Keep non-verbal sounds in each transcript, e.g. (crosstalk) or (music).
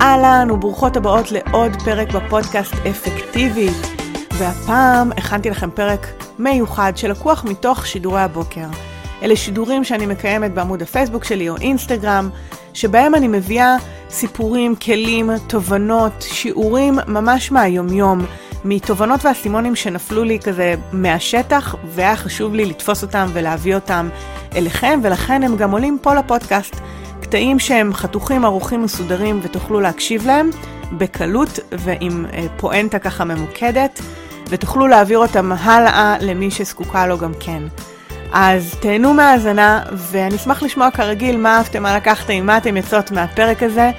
אהלן וברוכות הבאות לעוד פרק בפודקאסט אפקטיבית. והפעם הכנתי לכם פרק מיוחד שלקוח מתוך שידורי הבוקר. אלה שידורים שאני מקיימת בעמוד הפייסבוק שלי או אינסטגרם, שבהם אני מביאה סיפורים, כלים, תובנות, שיעורים ממש מהיומיום, מתובנות ואסימונים שנפלו לי כזה מהשטח, והיה חשוב לי לתפוס אותם ולהביא אותם אליכם, ולכן הם גם עולים פה לפודקאסט. קטעים שהם חתוכים, ערוכים, מסודרים, ותוכלו להקשיב להם בקלות ועם אה, פואנטה ככה ממוקדת, ותוכלו להעביר אותם הלאה למי שזקוקה לו גם כן. אז תהנו מהאזנה, ואני אשמח לשמוע כרגיל מה אהבתם, מה לקחתם, מה אתם יוצאות מהפרק הזה.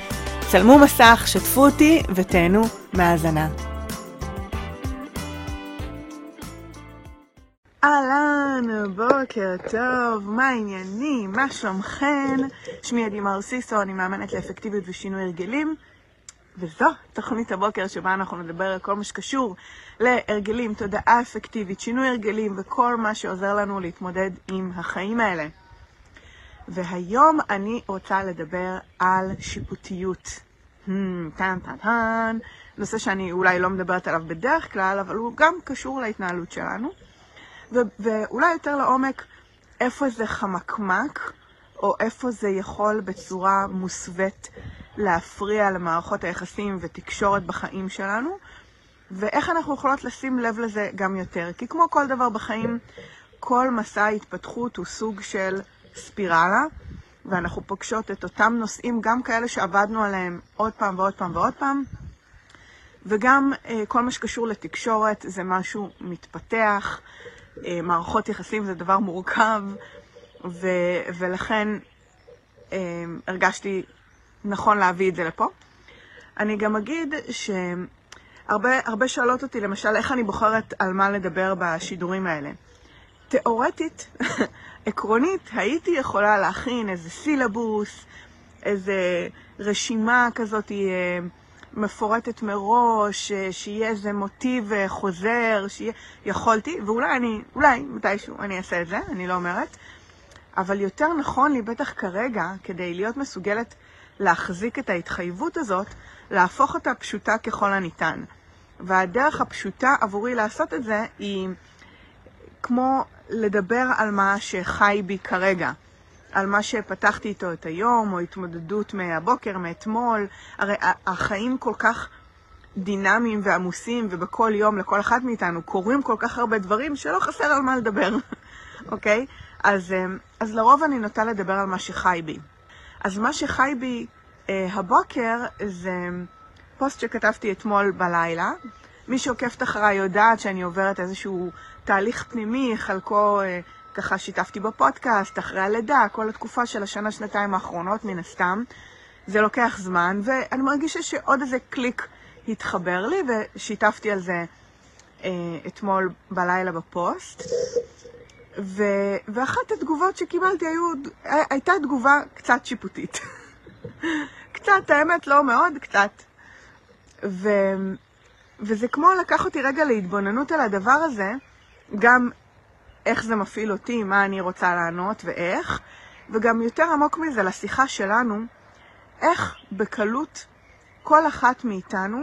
צלמו מסך, שתפו אותי ותהנו מהאזנה. אהלן, בוקר טוב, מה העניינים? מה שלומכן? שמי עדי מרסיסו, אני מאמנת לאפקטיביות ושינוי הרגלים. וזו תוכנית הבוקר שבה אנחנו נדבר על כל מה שקשור להרגלים, תודעה אפקטיבית, שינוי הרגלים וכל מה שעוזר לנו להתמודד עם החיים האלה. והיום אני רוצה לדבר על שיפוטיות. Hmm, טן טן טן, נושא שאני אולי לא מדברת עליו בדרך כלל, אבל הוא גם קשור להתנהלות שלנו. ואולי יותר לעומק, איפה זה חמקמק, או איפה זה יכול בצורה מוסווית להפריע למערכות היחסים ותקשורת בחיים שלנו, ואיך אנחנו יכולות לשים לב לזה גם יותר. כי כמו כל דבר בחיים, כל מסע ההתפתחות הוא סוג של ספירלה, ואנחנו פוגשות את אותם נושאים, גם כאלה שעבדנו עליהם עוד פעם ועוד פעם ועוד פעם, וגם אה, כל מה שקשור לתקשורת זה משהו מתפתח, מערכות יחסים זה דבר מורכב, ו, ולכן אה, הרגשתי נכון להביא את זה לפה. אני גם אגיד שהרבה שואלות אותי, למשל, איך אני בוחרת על מה לדבר בשידורים האלה. תיאורטית, (laughs) עקרונית, הייתי יכולה להכין איזה סילבוס, איזה רשימה כזאת אה, מפורטת מראש, אה, שיהיה איזה מוטיב אה, חוזר, שיהיה... יכולתי, ואולי אני, אולי מתישהו אני אעשה את זה, אני לא אומרת, אבל יותר נכון לי, בטח כרגע, כדי להיות מסוגלת להחזיק את ההתחייבות הזאת, להפוך אותה פשוטה ככל הניתן. והדרך הפשוטה עבורי לעשות את זה היא כמו לדבר על מה שחי בי כרגע, על מה שפתחתי איתו את היום, או התמודדות מהבוקר, מאתמול. הרי החיים כל כך דינמיים ועמוסים, ובכל יום לכל אחד מאיתנו קורים כל כך הרבה דברים שלא חסר על מה לדבר, (laughs) אוקיי? אז, אז לרוב אני נוטה לדבר על מה שחי בי. אז מה שחי בי אה, הבוקר זה פוסט שכתבתי אתמול בלילה. מי שעוקבת אחריי יודעת שאני עוברת איזשהו תהליך פנימי, חלקו אה, ככה שיתפתי בפודקאסט, אחרי הלידה, כל התקופה של השנה-שנתיים האחרונות מן הסתם. זה לוקח זמן, ואני מרגישה שעוד איזה קליק התחבר לי, ושיתפתי על זה אה, אתמול בלילה בפוסט. ו... ואחת התגובות שקיבלתי היו, הייתה תגובה קצת שיפוטית. (laughs) קצת, האמת, לא מאוד, קצת. ו... וזה כמו לקח אותי רגע להתבוננות על הדבר הזה, גם איך זה מפעיל אותי, מה אני רוצה לענות ואיך, וגם יותר עמוק מזה, לשיחה שלנו, איך בקלות כל אחת מאיתנו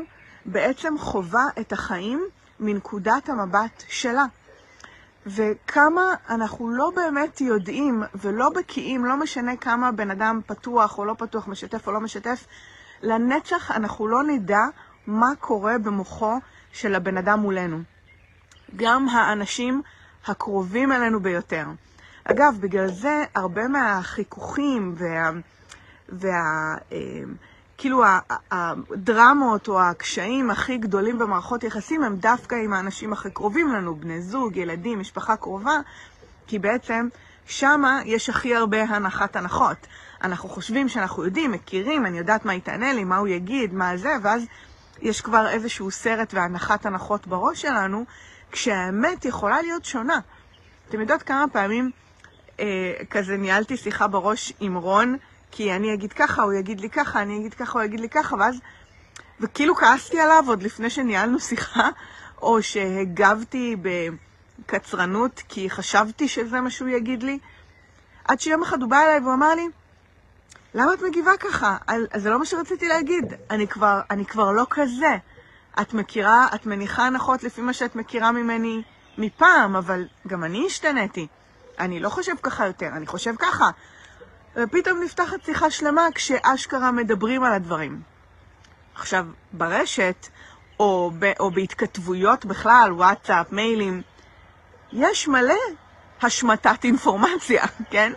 בעצם חווה את החיים מנקודת המבט שלה. וכמה אנחנו לא באמת יודעים ולא בקיאים, לא משנה כמה בן אדם פתוח או לא פתוח, משתף או לא משתף, לנצח אנחנו לא נדע מה קורה במוחו של הבן אדם מולנו. גם האנשים הקרובים אלינו ביותר. אגב, בגלל זה הרבה מהחיכוכים וה... וה אה, כאילו הדרמות או הקשיים הכי גדולים במערכות יחסים הם דווקא עם האנשים הכי קרובים לנו, בני זוג, ילדים, משפחה קרובה, כי בעצם שמה יש הכי הרבה הנחת הנחות. אנחנו חושבים שאנחנו יודעים, מכירים, אני יודעת מה היא תענה לי, מה הוא יגיד, מה זה, ואז יש כבר איזשהו סרט והנחת הנחות בראש שלנו, כשהאמת יכולה להיות שונה. אתם יודעות כמה פעמים אה, כזה ניהלתי שיחה בראש עם רון, כי אני אגיד ככה, הוא יגיד לי ככה, אני אגיד ככה, הוא יגיד לי ככה, ואז... וכאילו כעסתי עליו עוד לפני שניהלנו שיחה, או שהגבתי בקצרנות כי חשבתי שזה מה שהוא יגיד לי, עד שיום אחד הוא בא אליי והוא אמר לי, למה את מגיבה ככה? זה לא מה שרציתי להגיד. אני כבר, אני כבר לא כזה. את מכירה, את מניחה הנחות לפי מה שאת מכירה ממני מפעם, אבל גם אני השתניתי. אני לא חושב ככה יותר, אני חושב ככה. ופתאום נפתחת שיחה שלמה כשאשכרה מדברים על הדברים. עכשיו, ברשת, או, ב, או בהתכתבויות בכלל, וואטסאפ, מיילים, יש מלא השמטת אינפורמציה, (laughs) כן?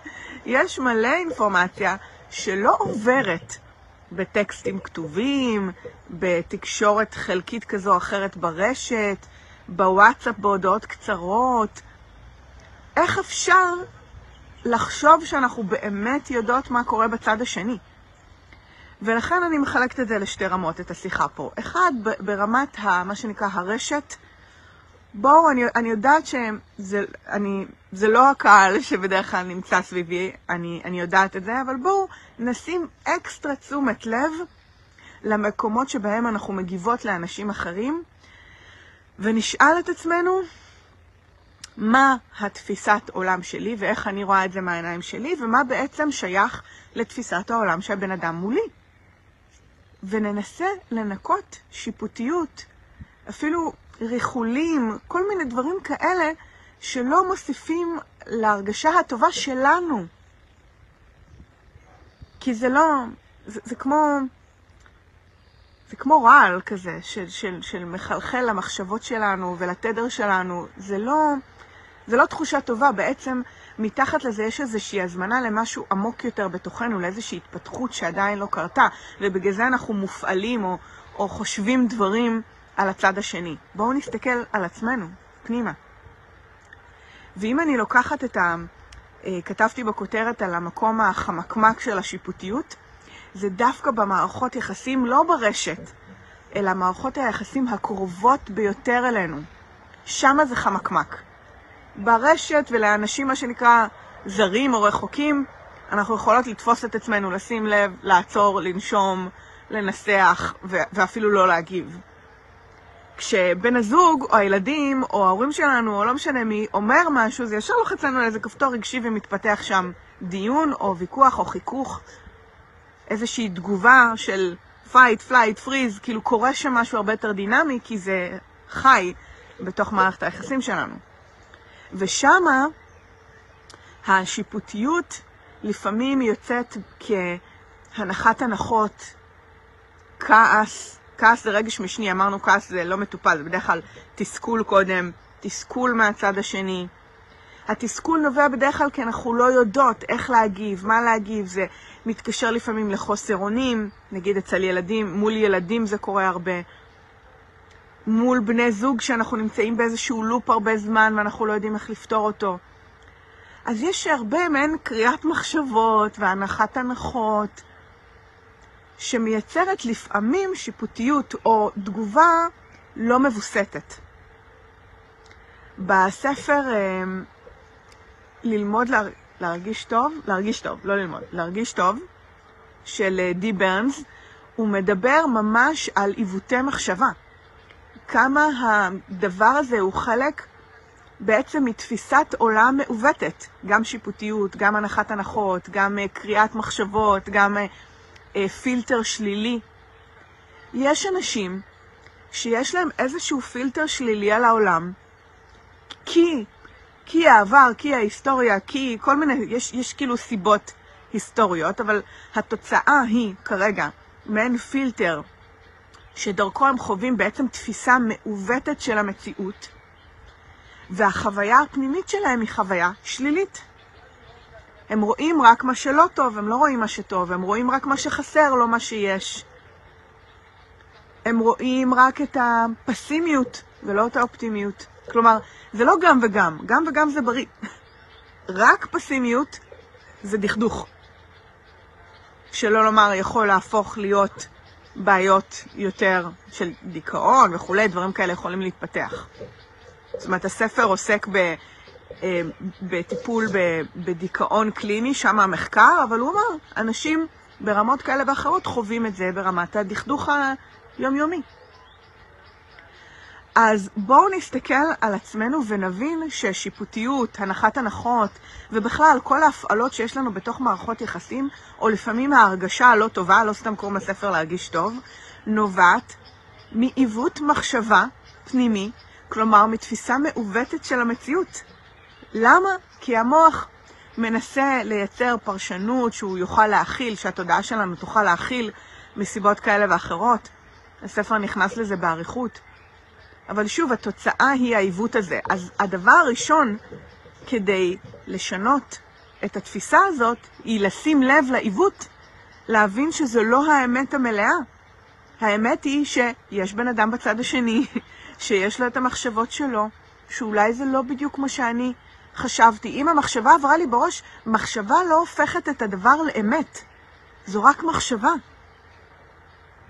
יש מלא אינפורמציה שלא עוברת בטקסטים כתובים, בתקשורת חלקית כזו או אחרת ברשת, בוואטסאפ, בהודעות קצרות. איך אפשר לחשוב שאנחנו באמת יודעות מה קורה בצד השני? ולכן אני מחלקת את זה לשתי רמות, את השיחה פה. אחד, ברמת ה, מה שנקרא הרשת, בואו, אני, אני יודעת שזה אני, זה לא הקהל (laughs) שבדרך כלל נמצא סביבי, אני, אני יודעת את זה, אבל בואו נשים אקסטרה תשומת לב למקומות שבהם אנחנו מגיבות לאנשים אחרים, ונשאל את עצמנו מה התפיסת עולם שלי ואיך אני רואה את זה מהעיניים שלי, ומה בעצם שייך לתפיסת העולם של הבן אדם מולי. וננסה לנקות שיפוטיות, אפילו ריחולים, כל מיני דברים כאלה שלא מוסיפים להרגשה הטובה שלנו. כי זה לא, זה, זה כמו, זה כמו רעל כזה, של, של, של מחלחל למחשבות שלנו ולתדר שלנו. זה לא, זה לא תחושה טובה, בעצם מתחת לזה יש איזושהי הזמנה למשהו עמוק יותר בתוכנו, לאיזושהי התפתחות שעדיין לא קרתה, ובגלל זה אנחנו מופעלים או, או חושבים דברים על הצד השני. בואו נסתכל על עצמנו, פנימה. ואם אני לוקחת את ה... אה, כתבתי בכותרת על המקום החמקמק של השיפוטיות, זה דווקא במערכות יחסים, לא ברשת, אלא מערכות היחסים הקרובות ביותר אלינו. שמה זה חמקמק. ברשת ולאנשים, מה שנקרא, זרים או רחוקים, אנחנו יכולות לתפוס את עצמנו, לשים לב, לעצור, לנשום, לנסח ואפילו לא להגיב. כשבן הזוג, או הילדים, או ההורים שלנו, או לא משנה מי, אומר משהו, זה ישר לוחץ לנו לאיזה כפתור רגשי ומתפתח שם דיון, או ויכוח, או חיכוך, איזושהי תגובה של fight, flight, freeze, כאילו קורה שם משהו הרבה יותר דינמי, כי זה חי בתוך מערכת היחסים שלנו. ושמה השיפוטיות לפעמים יוצאת כהנחת הנחות, כעס, כעס זה רגש משני, אמרנו כעס זה לא מטופל, זה בדרך כלל תסכול קודם, תסכול מהצד השני. התסכול נובע בדרך כלל כי אנחנו לא יודעות איך להגיב, מה להגיב, זה מתקשר לפעמים לחוסר אונים, נגיד אצל ילדים, מול ילדים זה קורה הרבה. מול בני זוג שאנחנו נמצאים באיזשהו לופ הרבה זמן ואנחנו לא יודעים איך לפתור אותו. אז יש הרבה מעין קריאת מחשבות והנחת הנחות שמייצרת לפעמים שיפוטיות או תגובה לא מבוסתת. בספר אה, ללמוד לה, להרגיש טוב, להרגיש טוב, לא ללמוד, להרגיש טוב, של אה, די ברנס, הוא מדבר ממש על עיוותי מחשבה. כמה הדבר הזה הוא חלק בעצם מתפיסת עולם מעוותת, גם שיפוטיות, גם הנחת הנחות, גם uh, קריאת מחשבות, גם פילטר שלילי. יש אנשים שיש להם איזשהו פילטר שלילי על העולם, כי, כי העבר, כי ההיסטוריה, כי כל מיני, יש, יש כאילו סיבות היסטוריות, אבל התוצאה היא כרגע מעין פילטר שדרכו הם חווים בעצם תפיסה מעוותת של המציאות, והחוויה הפנימית שלהם היא חוויה שלילית. הם רואים רק מה שלא טוב, הם לא רואים מה שטוב, הם רואים רק מה שחסר, לא מה שיש. הם רואים רק את הפסימיות ולא את האופטימיות. כלומר, זה לא גם וגם, גם וגם זה בריא. (laughs) רק פסימיות זה דכדוך. שלא לומר יכול להפוך להיות בעיות יותר של דיכאון וכולי, דברים כאלה יכולים להתפתח. זאת אומרת, הספר עוסק ב, בטיפול בדיכאון קליני, שם המחקר, אבל הוא אמר, אנשים ברמות כאלה ואחרות חווים את זה ברמת הדכדוך היומיומי. אז בואו נסתכל על עצמנו ונבין ששיפוטיות, הנחת הנחות, ובכלל כל ההפעלות שיש לנו בתוך מערכות יחסים, או לפעמים ההרגשה הלא טובה, לא סתם קוראים לספר להרגיש טוב, נובעת מעיוות מחשבה פנימי, כלומר מתפיסה מעוותת של המציאות. למה? כי המוח מנסה לייצר פרשנות שהוא יוכל להכיל, שהתודעה שלנו תוכל להכיל מסיבות כאלה ואחרות. הספר נכנס לזה באריכות. אבל שוב, התוצאה היא העיוות הזה. אז הדבר הראשון כדי לשנות את התפיסה הזאת, היא לשים לב לעיוות, להבין שזו לא האמת המלאה. האמת היא שיש בן אדם בצד השני, (laughs) שיש לו את המחשבות שלו, שאולי זה לא בדיוק מה שאני חשבתי. אם המחשבה עברה לי בראש, מחשבה לא הופכת את הדבר לאמת. זו רק מחשבה.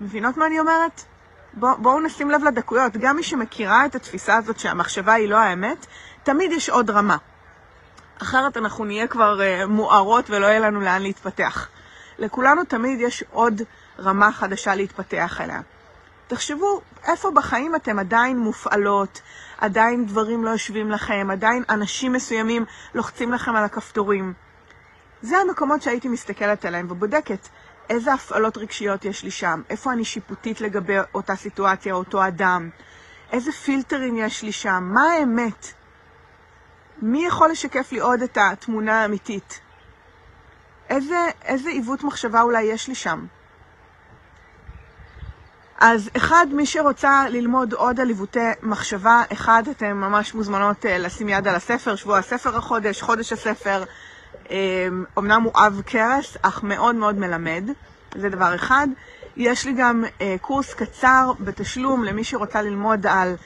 מבינות מה אני אומרת? בוא, בואו נשים לב לדקויות. גם מי שמכירה את התפיסה הזאת שהמחשבה היא לא האמת, תמיד יש עוד רמה. אחרת אנחנו נהיה כבר uh, מוארות ולא יהיה לנו לאן להתפתח. לכולנו תמיד יש עוד רמה חדשה להתפתח אליה. תחשבו איפה בחיים אתם עדיין מופעלות, עדיין דברים לא יושבים לכם, עדיין אנשים מסוימים לוחצים לכם על הכפתורים. זה המקומות שהייתי מסתכלת עליהם ובודקת איזה הפעלות רגשיות יש לי שם, איפה אני שיפוטית לגבי אותה סיטואציה או אותו אדם, איזה פילטרים יש לי שם, מה האמת? מי יכול לשקף לי עוד את התמונה האמיתית? איזה, איזה עיוות מחשבה אולי יש לי שם? אז אחד, מי שרוצה ללמוד עוד על עיוותי מחשבה, אחד, אתן ממש מוזמנות uh, לשים יד על הספר, שבוע הספר החודש, חודש הספר. אומנם הוא אב קרס, אך מאוד מאוד מלמד, זה דבר אחד. יש לי גם uh, קורס קצר בתשלום למי שרוצה ללמוד על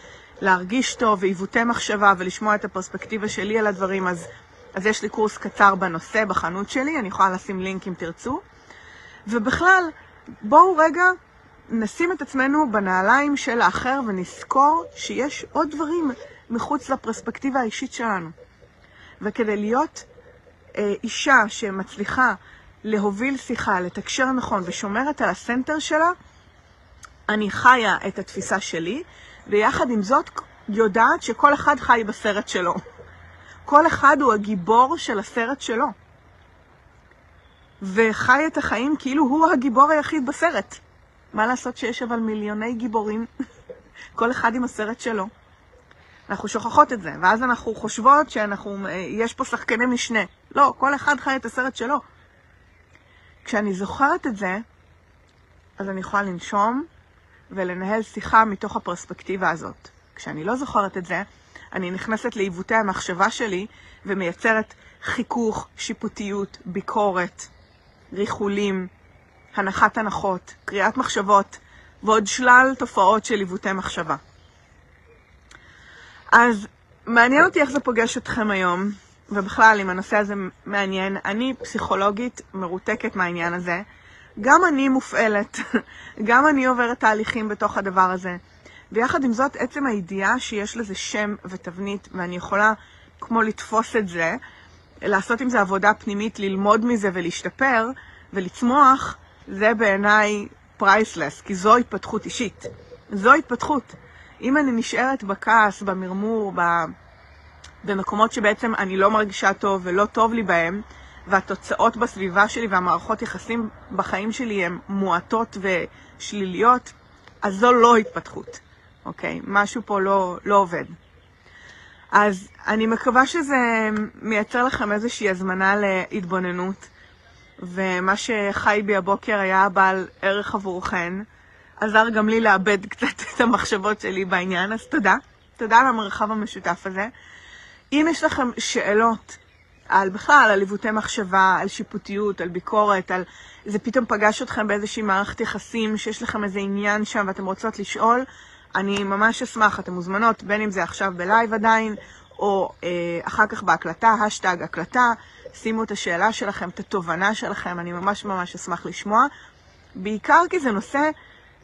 להרגיש טוב ועיוותי מחשבה ולשמוע את הפרספקטיבה שלי על הדברים, אז, אז יש לי קורס קצר בנושא בחנות שלי, אני יכולה לשים לינק אם תרצו. ובכלל, בואו רגע נשים את עצמנו בנעליים של האחר ונזכור שיש עוד דברים מחוץ לפרספקטיבה האישית שלנו. וכדי להיות אה, אישה שמצליחה להוביל שיחה, לתקשר נכון ושומרת על הסנטר שלה, אני חיה את התפיסה שלי, ויחד עם זאת יודעת שכל אחד חי בסרט שלו. כל אחד הוא הגיבור של הסרט שלו. וחי את החיים כאילו הוא הגיבור היחיד בסרט. מה לעשות שיש אבל מיליוני גיבורים, (laughs) כל אחד עם הסרט שלו. אנחנו שוכחות את זה, ואז אנחנו חושבות שאנחנו, אה, פה שחקני משנה. לא, כל אחד חי את הסרט שלו. כשאני זוכרת את זה, אז אני יכולה לנשום ולנהל שיחה מתוך הפרספקטיבה הזאת. כשאני לא זוכרת את זה, אני נכנסת לעיוותי המחשבה שלי ומייצרת חיכוך, שיפוטיות, ביקורת, ריחולים, הנחת הנחות, קריאת מחשבות ועוד שלל תופעות של עיוותי מחשבה. אז מעניין אותי איך זה פוגש אתכם היום, ובכלל, אם הנושא הזה מעניין. אני פסיכולוגית מרותקת מהעניין הזה. גם אני מופעלת, (laughs) גם אני עוברת תהליכים בתוך הדבר הזה. ויחד עם זאת, עצם הידיעה שיש לזה שם ותבנית, ואני יכולה כמו לתפוס את זה, לעשות עם זה עבודה פנימית, ללמוד מזה ולהשתפר ולצמוח, זה בעיניי פרייסלס, כי זו התפתחות אישית. זו התפתחות. אם אני נשארת בכעס, במרמור, ב... במקומות שבעצם אני לא מרגישה טוב ולא טוב לי בהם, והתוצאות בסביבה שלי והמערכות יחסים בחיים שלי הן מועטות ושליליות, אז זו לא התפתחות, אוקיי? משהו פה לא, לא עובד. אז אני מקווה שזה מייצר לכם איזושהי הזמנה להתבוננות, ומה שחי בי הבוקר היה בעל ערך עבורכן. עזר גם לי לאבד קצת את המחשבות שלי בעניין, אז תודה. תודה על המרחב המשותף הזה. אם יש לכם שאלות על בכלל, על עיוותי מחשבה, על שיפוטיות, על ביקורת, על זה פתאום פגש אתכם באיזושהי מערכת יחסים, שיש לכם איזה עניין שם ואתם רוצות לשאול, אני ממש אשמח, אתן מוזמנות, בין אם זה עכשיו בלייב עדיין, או אה, אחר כך בהקלטה, האשטג הקלטה, שימו את השאלה שלכם, את התובנה שלכם, אני ממש ממש אשמח לשמוע. בעיקר כי זה נושא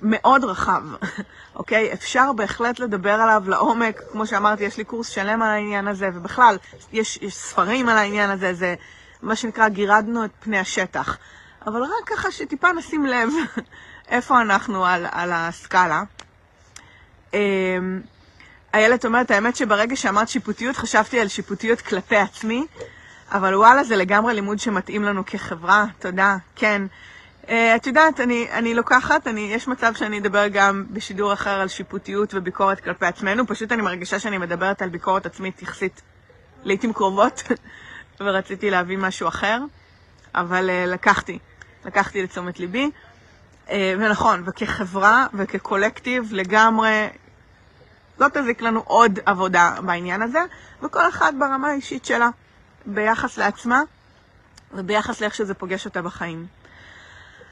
מאוד רחב, (laughs) אוקיי? אפשר בהחלט לדבר עליו לעומק, כמו שאמרתי, יש לי קורס שלם על העניין הזה, ובכלל, יש, יש ספרים על העניין הזה, זה מה שנקרא, גירדנו את פני השטח. אבל רק ככה שטיפה נשים לב (laughs) איפה אנחנו על, על הסקאלה. איילת אומרת, האמת שברגע שאמרת שיפוטיות, חשבתי על שיפוטיות כלפי עצמי, אבל וואלה, זה לגמרי לימוד שמתאים לנו כחברה. תודה, כן. Uh, את יודעת, אני, אני לוקחת, אני, יש מצב שאני אדבר גם בשידור אחר על שיפוטיות וביקורת כלפי עצמנו, פשוט אני מרגישה שאני מדברת על ביקורת עצמית יחסית לעיתים קרובות, (laughs) ורציתי להביא משהו אחר, אבל uh, לקחתי, לקחתי לתשומת ליבי. Uh, ונכון, וכחברה וכקולקטיב לגמרי, לא תזיק לנו עוד עבודה בעניין הזה, וכל אחת ברמה האישית שלה, ביחס לעצמה וביחס לאיך שזה פוגש אותה בחיים.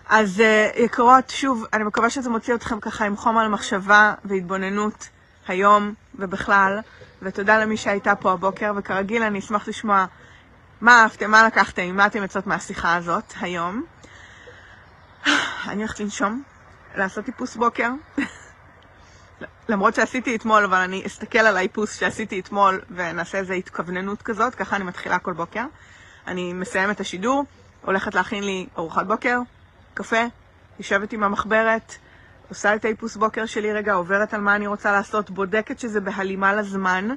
אז uh, יקרות, שוב, אני מקווה שזה מוציא אתכם ככה עם חום על מחשבה והתבוננות היום ובכלל, ותודה למי שהייתה פה הבוקר, וכרגיל אני אשמח לשמוע מה אהבתם, מה לקחתם, מה אתם יוצאות מהשיחה הזאת היום. (sighs) אני הולכת לנשום, לעשות טיפוס בוקר. (laughs) למרות שעשיתי אתמול, אבל אני אסתכל על האיפוס שעשיתי אתמול ונעשה איזו התכווננות כזאת, ככה אני מתחילה כל בוקר. אני מסיימת את השידור, הולכת להכין לי ארוחת בוקר, קפה, יושבת עם המחברת, עושה את האיפוס בוקר שלי רגע, עוברת על מה אני רוצה לעשות, בודקת שזה בהלימה לזמן.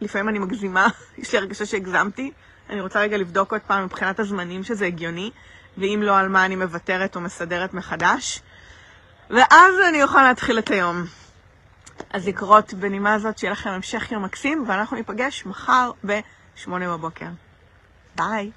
לפעמים אני מגזימה, (laughs) יש לי הרגשה שהגזמתי. אני רוצה רגע לבדוק עוד פעם מבחינת הזמנים שזה הגיוני, ואם לא, על מה אני מוותרת או מסדרת מחדש. ואז אני אוכל להתחיל את היום. אז לקרות בנימה הזאת, שיהיה לכם המשך יום מקסים, ואנחנו ניפגש מחר ב-8 בבוקר. ביי.